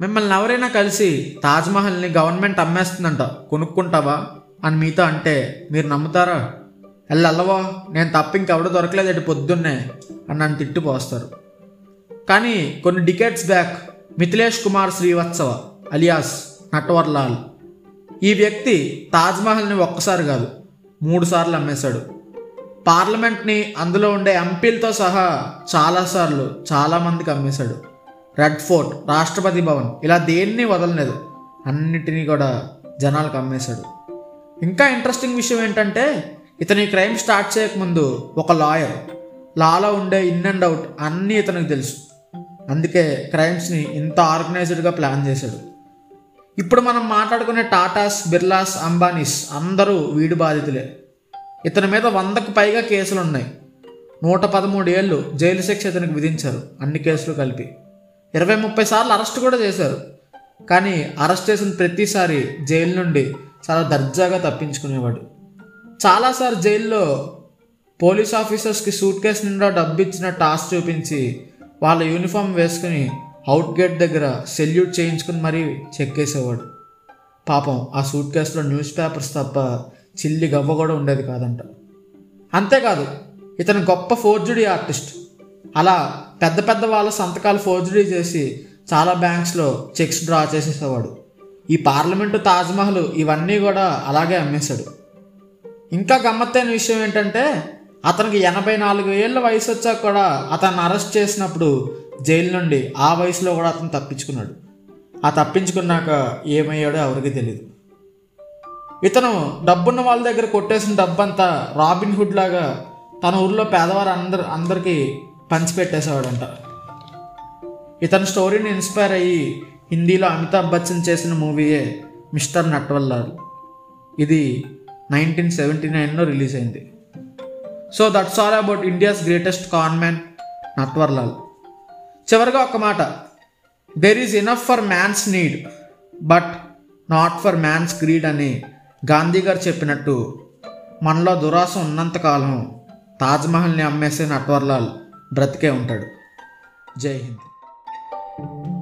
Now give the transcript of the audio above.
మిమ్మల్ని ఎవరైనా కలిసి తాజ్మహల్ని గవర్నమెంట్ అమ్మేస్తుందంట కొనుక్కుంటావా అని మీతో అంటే మీరు నమ్ముతారా? వెళ్ళవా నేను తప్ప ఇంకెవడ దొరకలేదటి పొద్దున్నే అని నన్ను తిట్టిపోస్తారు కానీ కొన్ని decades back Mithilesh Kumar Srivastava alias Natwarlal ఈ వ్యక్తి తాజ్మహల్ని ఒక్కసారి కాదు మూడు సార్లు అమ్మేశాడు. పార్లమెంట్ని అందులో ఉండే ఎంపీలతో సహా చాలాసార్లు చాలామందికి అమ్మేశాడు. Red fort Rashtrapati Bhavan. ఇలా దేన్ని వదలలేదు. అన్నిటినీ కూడా జనాలకు అమ్మేశాడు ఇంకా ఇంట్రెస్టింగ్ విషయం ఏంటంటే ఇతని క్రైమ్ స్టార్ట్ చేయకముందు ఒక లాయర్ లాలో ఉండే ఇన్ అండ్ అవుట్ అన్నీ ఇతనికి తెలుసు. అందుకే క్రైమ్స్ని ఇంత ఆర్గనైజ్డ్గా ప్లాన్ చేశాడు. ఇప్పుడు మనం మాట్లాడుకునే టాటాస్ బిర్లాస్ అంబానీస్ అందరూ వీడి బాధితులే. ఇతని మీద వందకు పైగా కేసులు ఉన్నాయి నూట పదమూడు ఏళ్ళు జైలు శిక్ష ఇతనికి విధించారు. అన్ని కేసులు కలిపి. ఇరవై ముప్పై సార్లు అరెస్ట్ కూడా చేశారు. కానీ అరెస్ట్ చేసిన ప్రతిసారి జైలు నుండి చాలా దర్జాగా తప్పించుకునేవాడు. చాలాసార్లు జైల్లో పోలీస్ ఆఫీసర్స్కి సూట్ కేసు నిండా డబ్బు ఇచ్చిన టాస్క్ చూపించి వాళ్ళ యూనిఫామ్ వేసుకుని అవుట్ గేట్ దగ్గర సెల్యూట్ చేయించుకుని మరీ చెక్కేసేవాడు. పాపం ఆ సూట్ కేసులో న్యూస్ పేపర్స్ తప్ప చిల్లి గవ్వ కూడా ఉండేది కాదంట. అంతేకాదు ఇతను గొప్ప ఫోర్జుడి ఆర్టిస్ట్. అలా పెద్ద పెద్ద వాళ్ళ సంతకాలు ఫోర్జరీ చేసి చాలా బ్యాంక్స్లో చెక్స్ డ్రా చేసేసేవాడు. ఈ పార్లమెంటు తాజ్మహల్ ఇవన్నీ కూడా అలాగే అమ్మేశాడు. ఇంకా గమ్మత్తైన విషయం ఏంటంటే అతనికి ఎనభై నాలుగు ఏళ్ళ వయసు వచ్చాక కూడా అతన్ని అరెస్ట్ చేసినప్పుడు జైలు నుండి ఆ వయసులో కూడా అతను తప్పించుకున్నాడు. ఆ తప్పించుకున్నాక ఏమయ్యాడో ఎవరికి తెలియదు ఇతను డబ్బున్న వాళ్ళ దగ్గర కొట్టేసిన డబ్బంతా రాబిన్ హుడ్ లాగా తన ఊర్లో పేదవారు అందరు అందరికీ పంచిపెట్టేసేవాడంట ఇతని స్టోరీని ఇన్స్పైర్ అయ్యి హిందీలో అమితాబ్ బచ్చన్ చేసిన మూవీయే మిస్టర్ నట్వల్లాల్ ఇది నైన్టీన్ సెవెంటీ నైన్లో రిలీజ్ అయింది so that's all about India's greatest conmen Natwarlal చివరిగా ఒక మాట. There is enough for man's need but not for man's greed అని గాంధీ గారు చెప్పినట్టు మనలో దురాశ ఉన్నంతకాలం తాజ్మహల్ని అమ్మేసే నట్వర్లాల్ బ్రతికే ఉంటాడు. జై హింద్.